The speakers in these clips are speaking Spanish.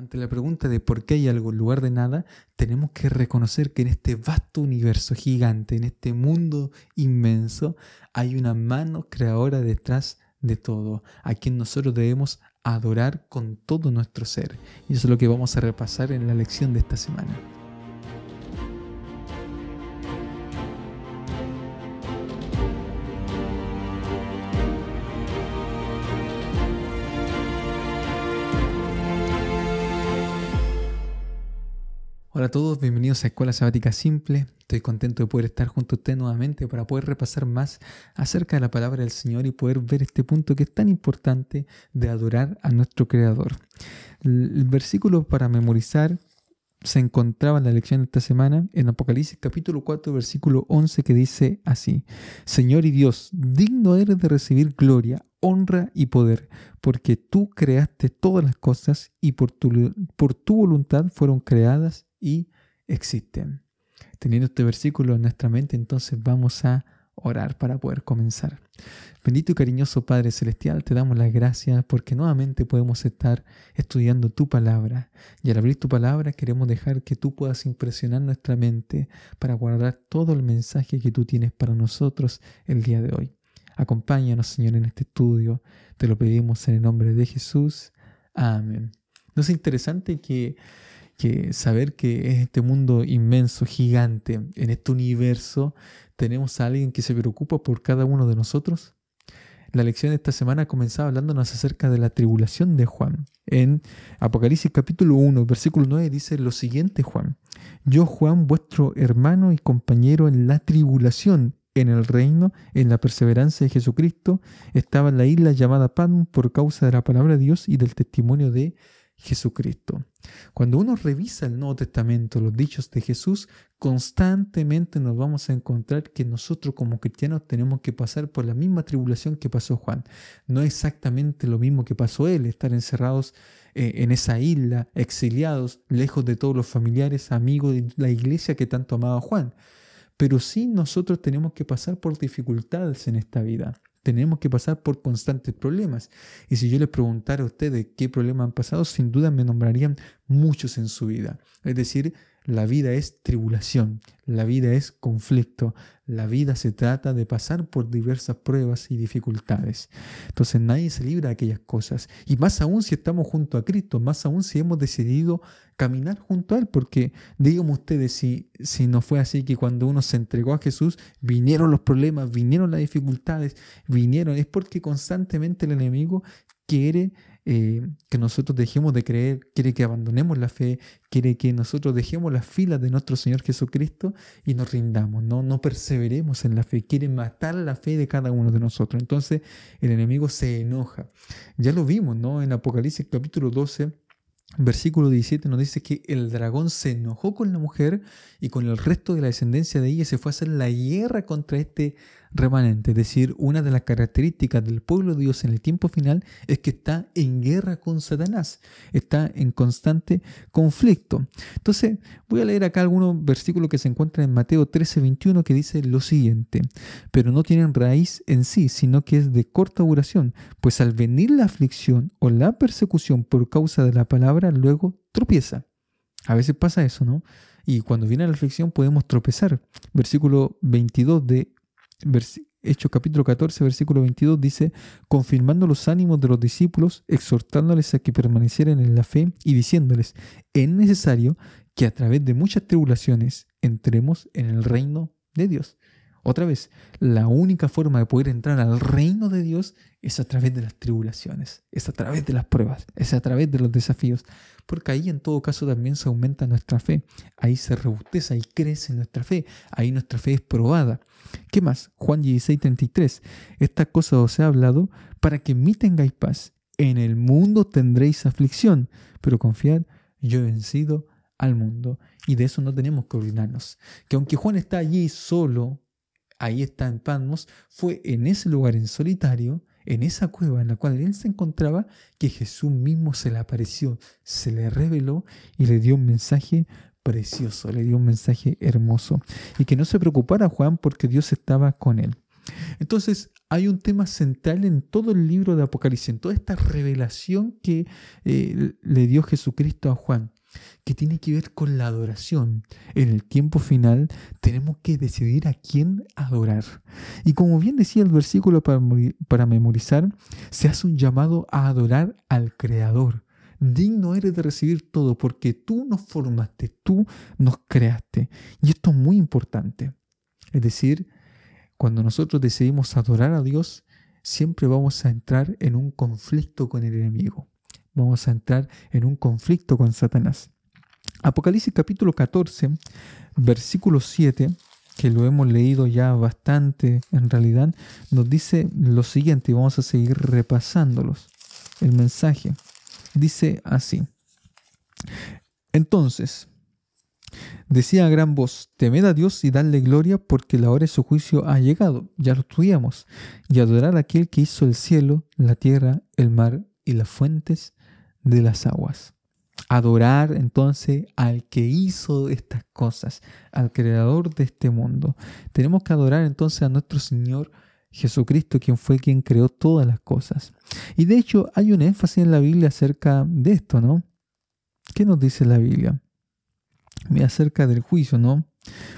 Ante la pregunta de por qué hay algo en lugar de nada, tenemos que reconocer que en este vasto universo gigante, en este mundo inmenso, hay una mano creadora detrás de todo, a quien nosotros debemos adorar con todo nuestro ser. Y eso es lo que vamos a repasar en la lección de esta semana. Hola a todos, bienvenidos a Escuela Sabática Simple. Estoy contento de poder estar junto a usted nuevamente para poder repasar más acerca de la palabra del Señor y poder ver este punto que es tan importante de adorar a nuestro Creador. El versículo para memorizar se encontraba en la lección de esta semana en Apocalipsis capítulo 4 versículo 11 que dice así, Señor y Dios, digno eres de recibir gloria, honra y poder, porque tú creaste todas las cosas y por tu, por tu voluntad fueron creadas y existen. Teniendo este versículo en nuestra mente, entonces vamos a orar para poder comenzar. Bendito y cariñoso Padre Celestial, te damos las gracias porque nuevamente podemos estar estudiando tu palabra. Y al abrir tu palabra queremos dejar que tú puedas impresionar nuestra mente para guardar todo el mensaje que tú tienes para nosotros el día de hoy. Acompáñanos, Señor, en este estudio. Te lo pedimos en el nombre de Jesús. Amén. ¿No es interesante que que saber que es este mundo inmenso, gigante, en este universo, tenemos a alguien que se preocupa por cada uno de nosotros. La lección de esta semana comenzaba hablándonos acerca de la tribulación de Juan. En Apocalipsis capítulo 1, versículo 9 dice lo siguiente Juan. Yo Juan, vuestro hermano y compañero en la tribulación, en el reino, en la perseverancia de Jesucristo, estaba en la isla llamada Pan por causa de la palabra de Dios y del testimonio de Jesucristo. Cuando uno revisa el Nuevo Testamento, los dichos de Jesús, constantemente nos vamos a encontrar que nosotros como cristianos tenemos que pasar por la misma tribulación que pasó Juan. No exactamente lo mismo que pasó él, estar encerrados eh, en esa isla, exiliados, lejos de todos los familiares, amigos de la iglesia que tanto amaba Juan. Pero sí nosotros tenemos que pasar por dificultades en esta vida tenemos que pasar por constantes problemas. Y si yo les preguntara a ustedes qué problemas han pasado, sin duda me nombrarían muchos en su vida. Es decir, la vida es tribulación, la vida es conflicto, la vida se trata de pasar por diversas pruebas y dificultades. Entonces nadie se libra de aquellas cosas. Y más aún si estamos junto a Cristo, más aún si hemos decidido caminar junto a Él, porque díganme ustedes si, si no fue así que cuando uno se entregó a Jesús, vinieron los problemas, vinieron las dificultades, vinieron, es porque constantemente el enemigo quiere eh, que nosotros dejemos de creer, quiere que abandonemos la fe, quiere que nosotros dejemos las filas de nuestro Señor Jesucristo y nos rindamos, no, no perseveremos en la fe, quiere matar la fe de cada uno de nosotros. Entonces el enemigo se enoja. Ya lo vimos, ¿no? En Apocalipsis capítulo 12. Versículo 17 nos dice que el dragón se enojó con la mujer y con el resto de la descendencia de ella se fue a hacer la guerra contra este remanente. Es decir, una de las características del pueblo de Dios en el tiempo final es que está en guerra con Satanás, está en constante conflicto. Entonces, voy a leer acá algunos versículos que se encuentran en Mateo 13, 21 que dice lo siguiente, pero no tienen raíz en sí, sino que es de corta duración, pues al venir la aflicción o la persecución por causa de la palabra, luego tropieza. A veces pasa eso, ¿no? Y cuando viene la aflicción podemos tropezar. Versículo 22 de Hechos capítulo 14, versículo 22 dice, confirmando los ánimos de los discípulos, exhortándoles a que permanecieran en la fe y diciéndoles, es necesario que a través de muchas tribulaciones entremos en el reino de Dios. Otra vez, la única forma de poder entrar al reino de Dios es a través de las tribulaciones, es a través de las pruebas, es a través de los desafíos, porque ahí en todo caso también se aumenta nuestra fe, ahí se rebusteza, ahí crece nuestra fe, ahí nuestra fe es probada. ¿Qué más? Juan 16, 33. Esta cosa os he hablado para que en mí tengáis paz. En el mundo tendréis aflicción, pero confiad, yo he vencido al mundo. Y de eso no tenemos que olvidarnos. Que aunque Juan está allí solo, ahí está en Patmos, fue en ese lugar en solitario, en esa cueva en la cual él se encontraba, que Jesús mismo se le apareció, se le reveló y le dio un mensaje precioso, le dio un mensaje hermoso. Y que no se preocupara Juan porque Dios estaba con él. Entonces, hay un tema central en todo el libro de Apocalipsis, en toda esta revelación que eh, le dio Jesucristo a Juan, que tiene que ver con la adoración. En el tiempo final tenemos que decidir a quién adorar. Y como bien decía el versículo para, para memorizar, se hace un llamado a adorar al Creador. Digno eres de recibir todo porque tú nos formaste, tú nos creaste. Y esto es muy importante. Es decir, cuando nosotros decidimos adorar a Dios, siempre vamos a entrar en un conflicto con el enemigo. Vamos a entrar en un conflicto con Satanás. Apocalipsis capítulo 14, versículo 7, que lo hemos leído ya bastante en realidad, nos dice lo siguiente y vamos a seguir repasándolos. El mensaje dice así. Entonces, Decía a gran voz, temed a Dios y dadle gloria porque la hora de su juicio ha llegado, ya lo estudiamos, y adorar a aquel que hizo el cielo, la tierra, el mar y las fuentes de las aguas. Adorar entonces al que hizo estas cosas, al creador de este mundo. Tenemos que adorar entonces a nuestro Señor Jesucristo, quien fue quien creó todas las cosas. Y de hecho hay un énfasis en la Biblia acerca de esto, ¿no? ¿Qué nos dice la Biblia? acerca del juicio, ¿no?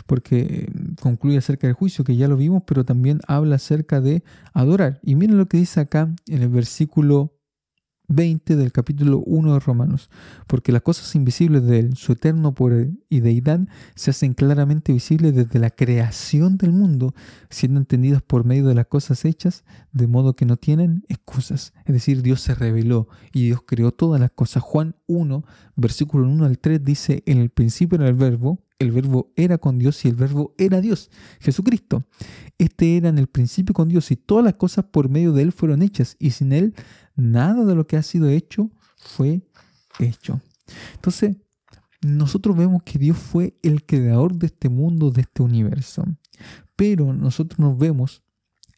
Porque mm, concluye acerca del juicio, que ya lo vimos, pero también habla acerca de adorar. Y miren lo que dice acá en el versículo 20 del capítulo 1 de Romanos, porque las cosas invisibles de Él, su eterno poder y deidad, se hacen claramente visibles desde la creación del mundo, siendo entendidas por medio de las cosas hechas, de modo que no tienen excusas. Es decir, Dios se reveló y Dios creó todas las cosas. Juan 1, versículo 1 al 3 dice, en el principio era el verbo, el verbo era con Dios y el verbo era Dios, Jesucristo. Este era en el principio con Dios y todas las cosas por medio de Él fueron hechas y sin Él nada de lo que ha sido hecho fue hecho. Entonces, nosotros vemos que Dios fue el creador de este mundo, de este universo. Pero nosotros nos vemos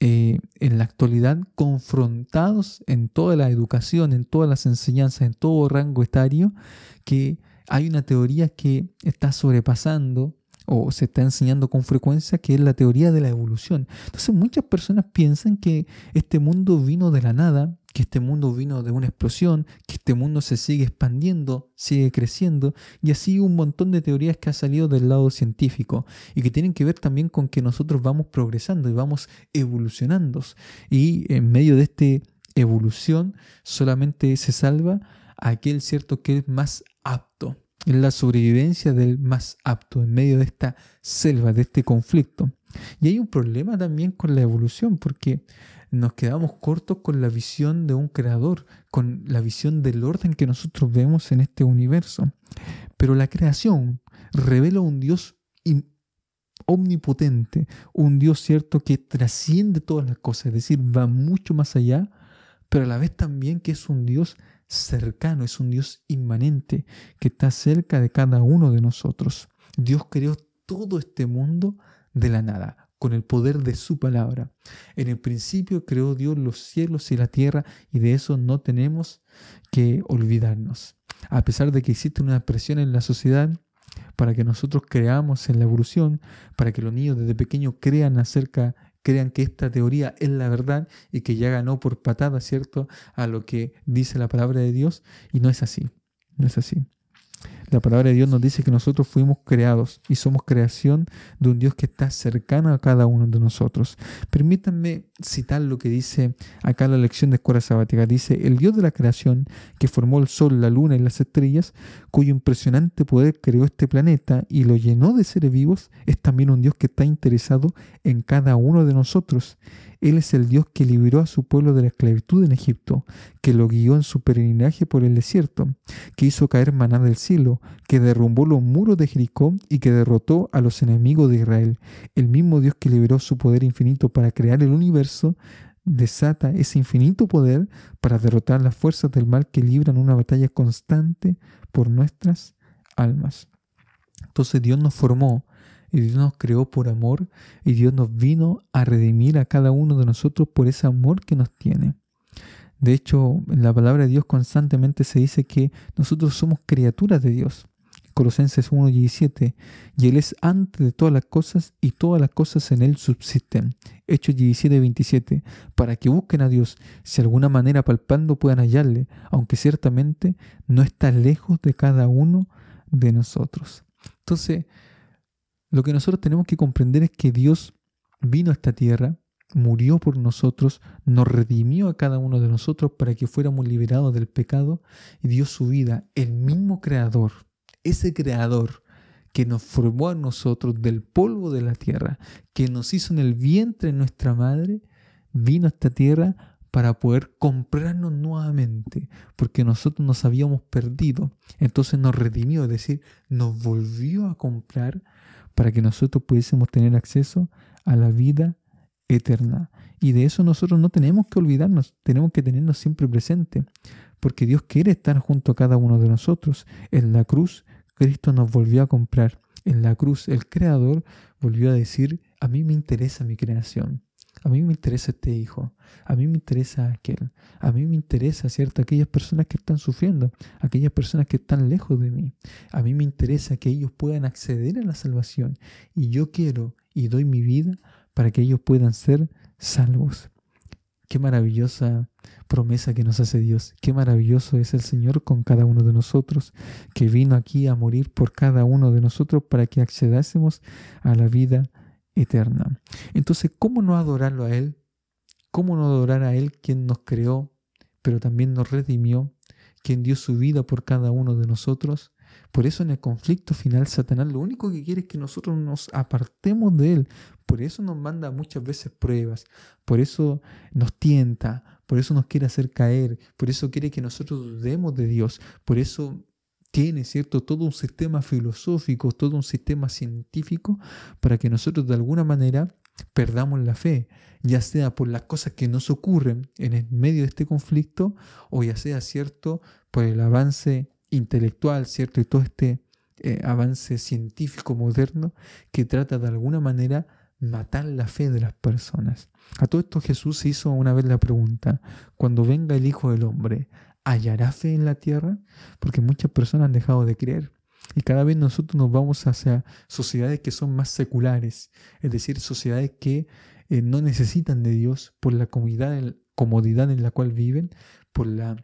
eh, en la actualidad confrontados en toda la educación, en todas las enseñanzas, en todo rango etario, que hay una teoría que está sobrepasando o se está enseñando con frecuencia, que es la teoría de la evolución. Entonces muchas personas piensan que este mundo vino de la nada, que este mundo vino de una explosión, que este mundo se sigue expandiendo, sigue creciendo, y así un montón de teorías que ha salido del lado científico y que tienen que ver también con que nosotros vamos progresando y vamos evolucionando. Y en medio de esta evolución solamente se salva aquel cierto que es más apto en la sobrevivencia del más apto en medio de esta selva, de este conflicto. Y hay un problema también con la evolución, porque nos quedamos cortos con la visión de un creador, con la visión del orden que nosotros vemos en este universo. Pero la creación revela un Dios omnipotente, un Dios cierto que trasciende todas las cosas, es decir, va mucho más allá, pero a la vez también que es un Dios cercano, es un Dios inmanente que está cerca de cada uno de nosotros. Dios creó todo este mundo de la nada, con el poder de su palabra. En el principio creó Dios los cielos y la tierra y de eso no tenemos que olvidarnos. A pesar de que existe una presión en la sociedad para que nosotros creamos en la evolución, para que los niños desde pequeños crean acerca crean que esta teoría es la verdad y que ya ganó por patada, ¿cierto?, a lo que dice la palabra de Dios. Y no es así, no es así. La palabra de Dios nos dice que nosotros fuimos creados y somos creación de un Dios que está cercano a cada uno de nosotros. Permítanme citar lo que dice acá la lección de escuela sabática. Dice, el Dios de la creación que formó el sol, la luna y las estrellas, cuyo impresionante poder creó este planeta y lo llenó de seres vivos, es también un Dios que está interesado en cada uno de nosotros él es el Dios que liberó a su pueblo de la esclavitud en Egipto, que lo guió en su peregrinaje por el desierto, que hizo caer maná del cielo, que derrumbó los muros de Jericó y que derrotó a los enemigos de Israel. El mismo Dios que liberó su poder infinito para crear el universo, desata ese infinito poder para derrotar las fuerzas del mal que libran una batalla constante por nuestras almas. Entonces Dios nos formó y Dios nos creó por amor y Dios nos vino a redimir a cada uno de nosotros por ese amor que nos tiene. De hecho, en la palabra de Dios constantemente se dice que nosotros somos criaturas de Dios. Colosenses 1.17, y Él es antes de todas las cosas y todas las cosas en Él subsisten. Hechos 17.27, para que busquen a Dios, si de alguna manera palpando puedan hallarle, aunque ciertamente no está lejos de cada uno de nosotros. Entonces, lo que nosotros tenemos que comprender es que Dios vino a esta tierra, murió por nosotros, nos redimió a cada uno de nosotros para que fuéramos liberados del pecado y dio su vida. El mismo creador, ese creador que nos formó a nosotros del polvo de la tierra, que nos hizo en el vientre de nuestra madre, vino a esta tierra para poder comprarnos nuevamente, porque nosotros nos habíamos perdido. Entonces nos redimió, es decir, nos volvió a comprar para que nosotros pudiésemos tener acceso a la vida eterna. Y de eso nosotros no tenemos que olvidarnos, tenemos que tenernos siempre presente, porque Dios quiere estar junto a cada uno de nosotros. En la cruz, Cristo nos volvió a comprar. En la cruz, el Creador volvió a decir, a mí me interesa mi creación. A mí me interesa este hijo, a mí me interesa aquel, a mí me interesa, ¿cierto? Aquellas personas que están sufriendo, aquellas personas que están lejos de mí. A mí me interesa que ellos puedan acceder a la salvación y yo quiero y doy mi vida para que ellos puedan ser salvos. Qué maravillosa promesa que nos hace Dios. Qué maravilloso es el Señor con cada uno de nosotros, que vino aquí a morir por cada uno de nosotros para que accedásemos a la vida eterna. Entonces, ¿cómo no adorarlo a Él? ¿Cómo no adorar a Él quien nos creó, pero también nos redimió, quien dio su vida por cada uno de nosotros? Por eso en el conflicto final Satanás lo único que quiere es que nosotros nos apartemos de Él. Por eso nos manda muchas veces pruebas. Por eso nos tienta. Por eso nos quiere hacer caer. Por eso quiere que nosotros dudemos de Dios. Por eso tiene, ¿cierto? Todo un sistema filosófico, todo un sistema científico para que nosotros de alguna manera perdamos la fe, ya sea por las cosas que nos ocurren en medio de este conflicto o ya sea, ¿cierto? Por el avance intelectual, ¿cierto? Y todo este eh, avance científico moderno que trata de alguna manera matar la fe de las personas. A todo esto Jesús hizo una vez la pregunta, cuando venga el Hijo del Hombre, ¿hallará fe en la tierra? Porque muchas personas han dejado de creer. Y cada vez nosotros nos vamos hacia sociedades que son más seculares, es decir, sociedades que eh, no necesitan de Dios por la comodidad, comodidad en la cual viven, por la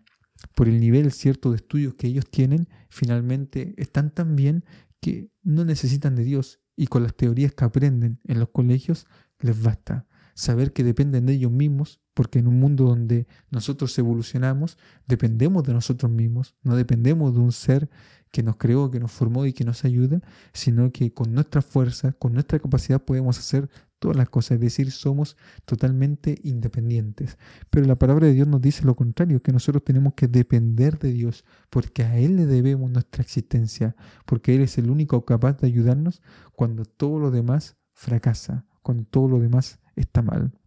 por el nivel cierto de estudios que ellos tienen, finalmente están tan bien que no necesitan de Dios y con las teorías que aprenden en los colegios les basta saber que dependen de ellos mismos, porque en un mundo donde nosotros evolucionamos, dependemos de nosotros mismos, no dependemos de un ser que nos creó, que nos formó y que nos ayuda, sino que con nuestra fuerza, con nuestra capacidad podemos hacer todas las cosas, es decir, somos totalmente independientes. Pero la palabra de Dios nos dice lo contrario, que nosotros tenemos que depender de Dios, porque a Él le debemos nuestra existencia, porque Él es el único capaz de ayudarnos cuando todo lo demás fracasa, cuando todo lo demás está mal.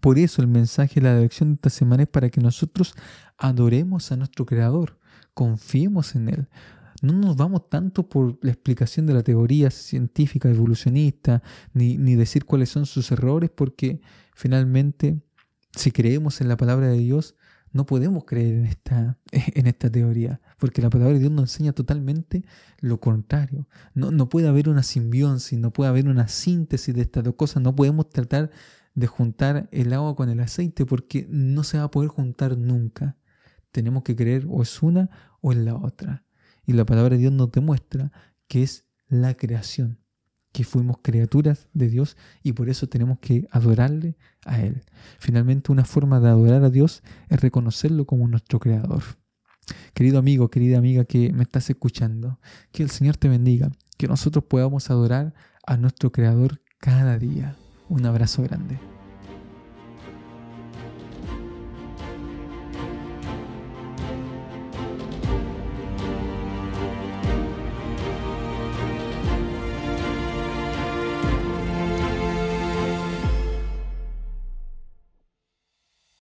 Por eso el mensaje de la lección de esta semana es para que nosotros adoremos a nuestro Creador, confiemos en Él. No nos vamos tanto por la explicación de la teoría científica evolucionista, ni, ni decir cuáles son sus errores, porque finalmente, si creemos en la palabra de Dios, no podemos creer en esta, en esta teoría, porque la palabra de Dios nos enseña totalmente lo contrario. No, no puede haber una simbiosis, no puede haber una síntesis de estas dos cosas, no podemos tratar de juntar el agua con el aceite porque no se va a poder juntar nunca. Tenemos que creer o es una o es la otra. Y la palabra de Dios nos demuestra que es la creación que fuimos criaturas de Dios y por eso tenemos que adorarle a Él. Finalmente, una forma de adorar a Dios es reconocerlo como nuestro Creador. Querido amigo, querida amiga que me estás escuchando, que el Señor te bendiga, que nosotros podamos adorar a nuestro Creador cada día. Un abrazo grande.